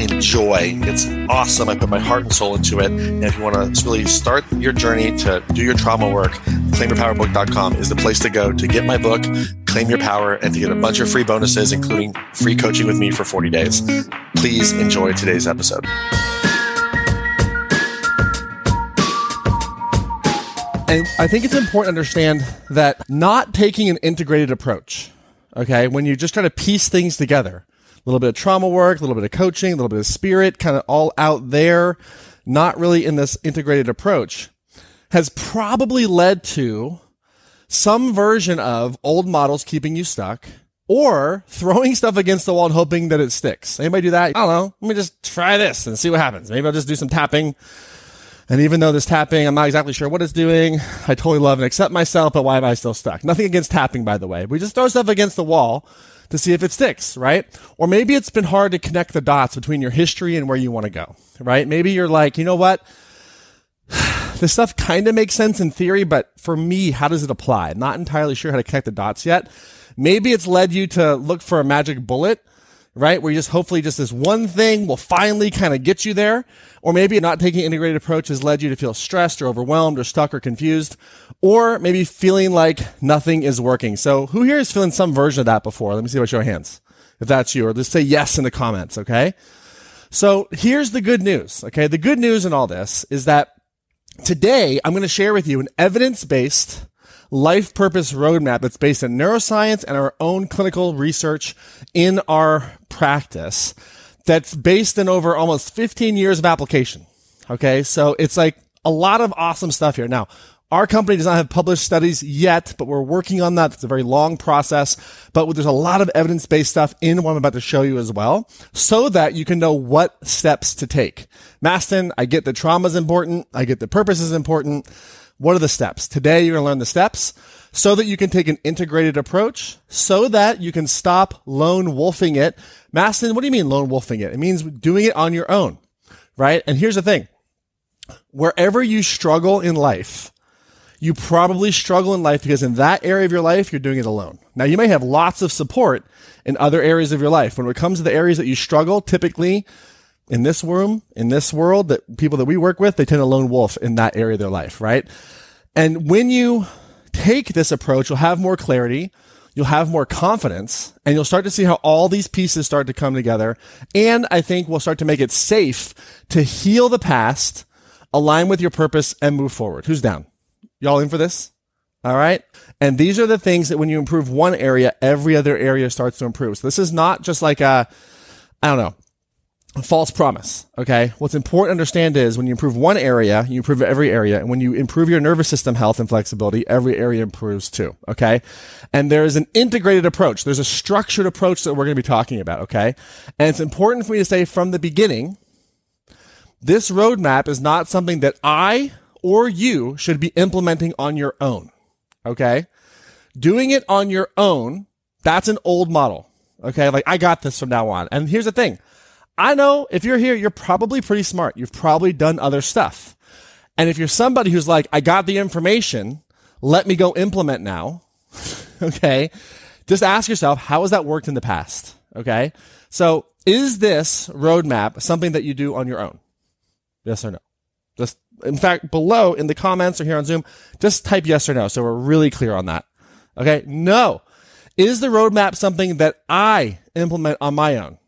enjoy. It's awesome. I put my heart and soul into it. And if you want to really start your journey to do your trauma work, claimyourpowerbook.com is the place to go to get my book, Claim Your Power, and to get a bunch of free bonuses, including free coaching with me for 40 days. Please enjoy today's episode. And I think it's important to understand that not taking an integrated approach, okay, when you just try to piece things together, little bit of trauma work, a little bit of coaching, a little bit of spirit, kind of all out there, not really in this integrated approach, has probably led to some version of old models keeping you stuck or throwing stuff against the wall and hoping that it sticks. Anybody do that? I don't know. Let me just try this and see what happens. Maybe I'll just do some tapping. And even though this tapping, I'm not exactly sure what it's doing. I totally love and accept myself, but why am I still stuck? Nothing against tapping, by the way. We just throw stuff against the wall to see if it sticks, right? Or maybe it's been hard to connect the dots between your history and where you want to go, right? Maybe you're like, you know what? this stuff kind of makes sense in theory, but for me, how does it apply? Not entirely sure how to connect the dots yet. Maybe it's led you to look for a magic bullet right? Where you just hopefully just this one thing will finally kind of get you there. Or maybe not taking an integrated approach has led you to feel stressed or overwhelmed or stuck or confused. Or maybe feeling like nothing is working. So who here is feeling some version of that before? Let me see by show of hands. If that's you, or just say yes in the comments, okay? So here's the good news, okay? The good news in all this is that today I'm going to share with you an evidence-based life purpose roadmap that's based on neuroscience and our own clinical research in our practice that's based in over almost 15 years of application. Okay. So it's like a lot of awesome stuff here. Now, our company does not have published studies yet, but we're working on that. It's a very long process, but there's a lot of evidence-based stuff in what I'm about to show you as well, so that you can know what steps to take. Mastin, I get the trauma is important. I get the purpose is important. What are the steps? Today, you're going to learn the steps so that you can take an integrated approach, so that you can stop lone wolfing it. Mastin, what do you mean lone wolfing it? It means doing it on your own, right? And here's the thing. Wherever you struggle in life, you probably struggle in life because in that area of your life, you're doing it alone. Now, you may have lots of support in other areas of your life. When it comes to the areas that you struggle, typically in this room, in this world, that people that we work with, they tend to lone wolf in that area of their life, right? And when you take this approach, you'll have more clarity, you'll have more confidence, and you'll start to see how all these pieces start to come together. And I think we'll start to make it safe to heal the past, align with your purpose, and move forward. Who's down? Y'all in for this? All right. And these are the things that when you improve one area, every other area starts to improve. So this is not just like a, I don't know, false promise. Okay. What's important to understand is when you improve one area, you improve every area. And when you improve your nervous system health and flexibility, every area improves too. Okay. And there is an integrated approach. There's a structured approach that we're going to be talking about. Okay. And it's important for me to say from the beginning, this roadmap is not something that I or you should be implementing on your own. Okay. Doing it on your own, that's an old model. Okay. Like I got this from now on. And here's the thing. I know if you're here, you're probably pretty smart. You've probably done other stuff. And if you're somebody who's like, I got the information, let me go implement now. okay. Just ask yourself, how has that worked in the past? Okay. So is this roadmap something that you do on your own? Yes or no? Just, in fact, below in the comments or here on Zoom, just type yes or no. So we're really clear on that. Okay. No. Is the roadmap something that I implement on my own?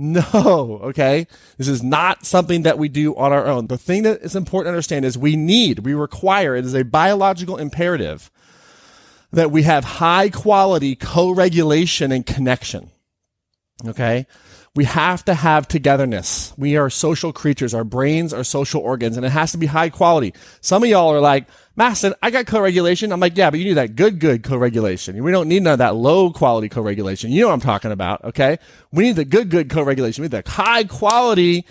No, okay? This is not something that we do on our own. The thing that is important to understand is we need, we require, it is a biological imperative that we have high quality co-regulation and connection. Okay? We have to have togetherness. We are social creatures. Our brains are social organs and it has to be high quality. Some of y'all are like, Mastin, I got co-regulation. I'm like, yeah, but you need that good, good co-regulation. We don't need none of that low quality co-regulation. You know what I'm talking about. Okay. We need the good, good co-regulation. We need the high quality,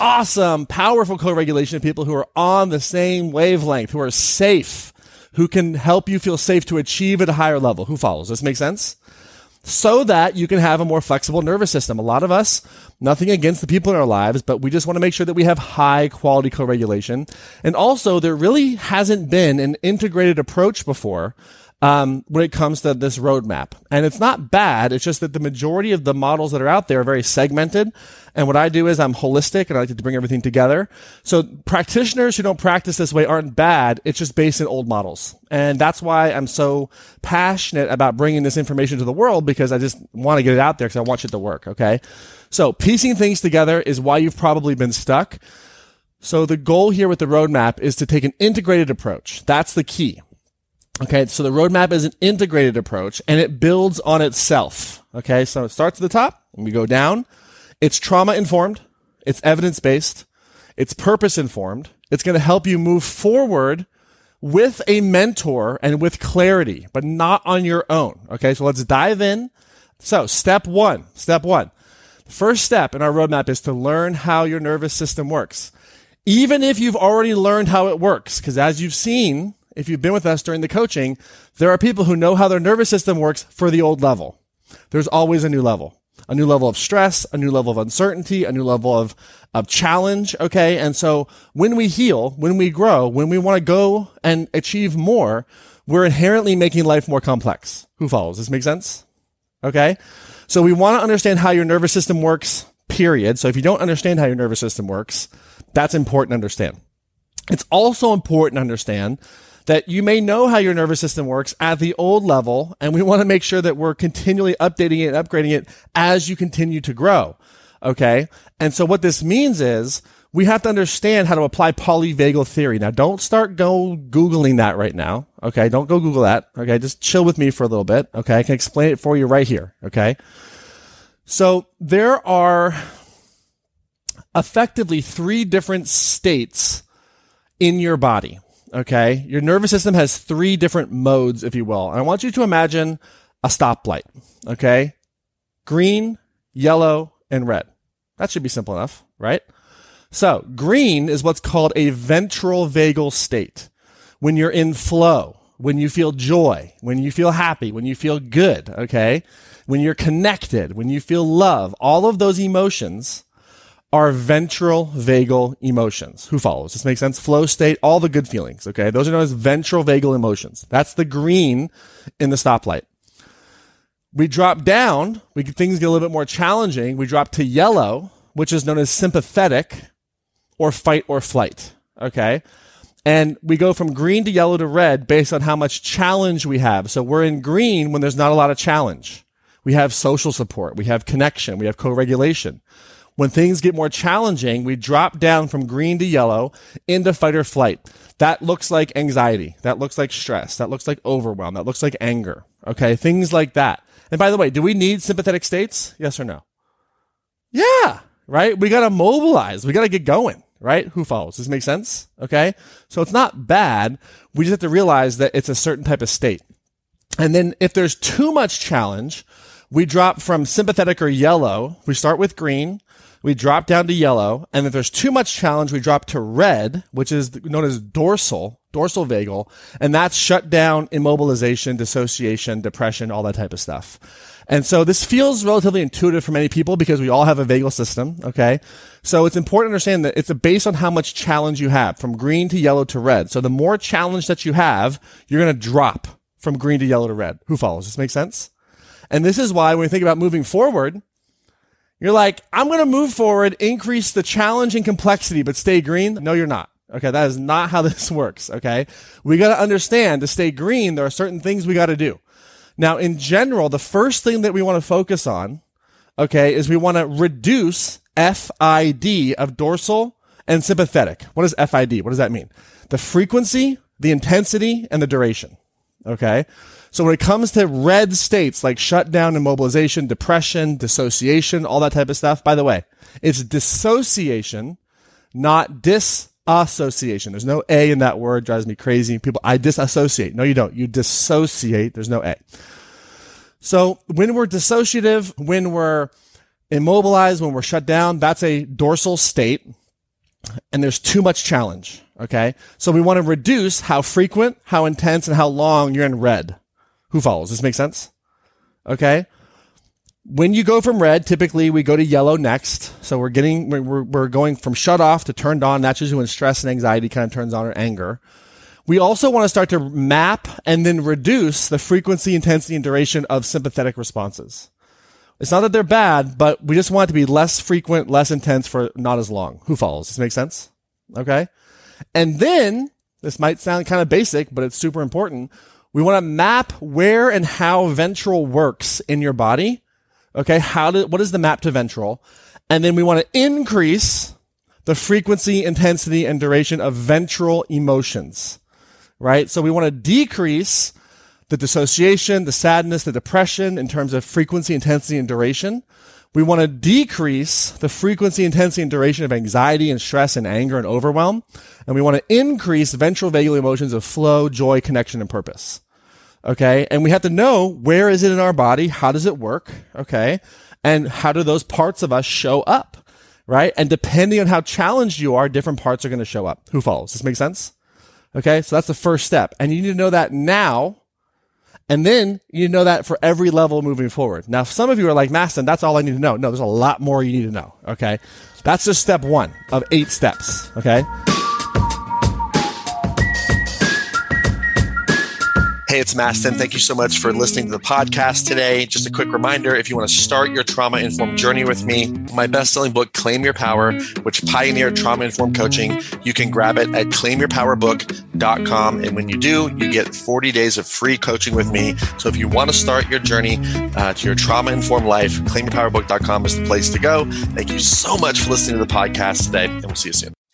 awesome, powerful co-regulation of people who are on the same wavelength, who are safe, who can help you feel safe to achieve at a higher level. Who follows? Does this make sense? So that you can have a more flexible nervous system. A lot of us, nothing against the people in our lives, but we just want to make sure that we have high quality co-regulation. And also, there really hasn't been an integrated approach before um, when it comes to this roadmap. And it's not bad. It's just that the majority of the models that are out there are very segmented. And what I do is I'm holistic and I like to bring everything together. So practitioners who don't practice this way aren't bad. It's just based in old models. And that's why I'm so passionate about bringing this information to the world because I just want to get it out there because I want it to work. Okay. So piecing things together is why you've probably been stuck. So the goal here with the roadmap is to take an integrated approach. That's the key. Okay, so the roadmap is an integrated approach and it builds on itself. Okay, so it starts at the top and we go down. It's trauma informed, it's evidence based, it's purpose informed. It's going to help you move forward with a mentor and with clarity, but not on your own. Okay, so let's dive in. So, step one, step one. The first step in our roadmap is to learn how your nervous system works. Even if you've already learned how it works, because as you've seen, if you've been with us during the coaching, there are people who know how their nervous system works for the old level. There's always a new level, a new level of stress, a new level of uncertainty, a new level of, of challenge. Okay. And so when we heal, when we grow, when we want to go and achieve more, we're inherently making life more complex. Who follows? Does this make sense? Okay. So we want to understand how your nervous system works, period. So if you don't understand how your nervous system works, that's important to understand. It's also important to understand that you may know how your nervous system works at the old level, and we want to make sure that we're continually updating it and upgrading it as you continue to grow. Okay. And so what this means is we have to understand how to apply polyvagal theory. Now, don't start go Googling that right now. Okay. Don't go Google that. Okay. Just chill with me for a little bit. Okay. I can explain it for you right here. Okay. So there are effectively three different states in your body. Okay. Your nervous system has three different modes, if you will. And I want you to imagine a stoplight. Okay. Green, yellow, and red. That should be simple enough, right? So green is what's called a ventral vagal state. When you're in flow, when you feel joy, when you feel happy, when you feel good, okay? When you're connected, when you feel love, all of those emotions are ventral vagal emotions. Who follows? This makes sense? Flow state, all the good feelings. Okay. Those are known as ventral vagal emotions. That's the green in the stoplight. We drop down. We things get a little bit more challenging. We drop to yellow, which is known as sympathetic or fight or flight. Okay. And we go from green to yellow to red based on how much challenge we have. So we're in green when there's not a lot of challenge. We have social support. We have connection. We have co-regulation. When things get more challenging, we drop down from green to yellow into fight or flight. That looks like anxiety. That looks like stress. That looks like overwhelm. That looks like anger. Okay. Things like that. And by the way, do we need sympathetic states? Yes or no? Yeah. Right. We got to mobilize. We got to get going. Right. Who follows? Does this make sense? Okay. So it's not bad. We just have to realize that it's a certain type of state. And then if there's too much challenge, we drop from sympathetic or yellow. We start with green we drop down to yellow. And if there's too much challenge, we drop to red, which is known as dorsal, dorsal vagal. And that's shut down, immobilization, dissociation, depression, all that type of stuff. And so this feels relatively intuitive for many people because we all have a vagal system. Okay. So it's important to understand that it's based on how much challenge you have from green to yellow to red. So the more challenge that you have, you're going to drop from green to yellow to red. Who follows? Does this make sense? And this is why when we think about moving forward, you're like, I'm going to move forward, increase the challenge and complexity, but stay green. No, you're not. Okay. That is not how this works. Okay. We got to understand to stay green, there are certain things we got to do. Now, in general, the first thing that we want to focus on, okay, is we want to reduce FID of dorsal and sympathetic. What is FID? What does that mean? The frequency, the intensity, and the duration. Okay. So when it comes to red states like shutdown and mobilization, depression, dissociation, all that type of stuff, by the way, it's dissociation, not disassociation. There's no A in that word, drives me crazy. People, I disassociate. No, you don't. You dissociate. There's no A. So when we're dissociative, when we're immobilized, when we're shut down, that's a dorsal state and there's too much challenge. Okay. So we want to reduce how frequent, how intense, and how long you're in red. Who follows? This make sense? Okay. When you go from red, typically we go to yellow next. So we're getting, we're, we're going from shut off to turned on. That's usually when stress and anxiety kind of turns on or anger. We also want to start to map and then reduce the frequency, intensity, and duration of sympathetic responses. It's not that they're bad, but we just want it to be less frequent, less intense for not as long. Who follows? This make sense? Okay. And then this might sound kind of basic, but it's super important. We want to map where and how ventral works in your body. Okay. How do, what is the map to ventral? And then we want to increase the frequency, intensity, and duration of ventral emotions. Right. So we want to decrease the dissociation, the sadness, the depression in terms of frequency, intensity, and duration. We want to decrease the frequency, intensity, and duration of anxiety and stress and anger and overwhelm. And we want to increase ventral vagal emotions of flow, joy, connection, and purpose. Okay. And we have to know where is it in our body? How does it work? Okay. And how do those parts of us show up? Right. And depending on how challenged you are, different parts are going to show up. Who follows? Does this make sense? Okay. So that's the first step. And you need to know that now and then you know that for every level moving forward. Now, some of you are like, Mastin, that's all I need to know. No, there's a lot more you need to know. Okay. That's just step one of eight steps. Okay. Hey, it's Mastin. Thank you so much for listening to the podcast today. Just a quick reminder if you want to start your trauma informed journey with me, my best selling book, Claim Your Power, which pioneered trauma informed coaching, you can grab it at claimyourpowerbook.com. And when you do, you get 40 days of free coaching with me. So if you want to start your journey uh, to your trauma informed life, claimyourpowerbook.com is the place to go. Thank you so much for listening to the podcast today, and we'll see you soon.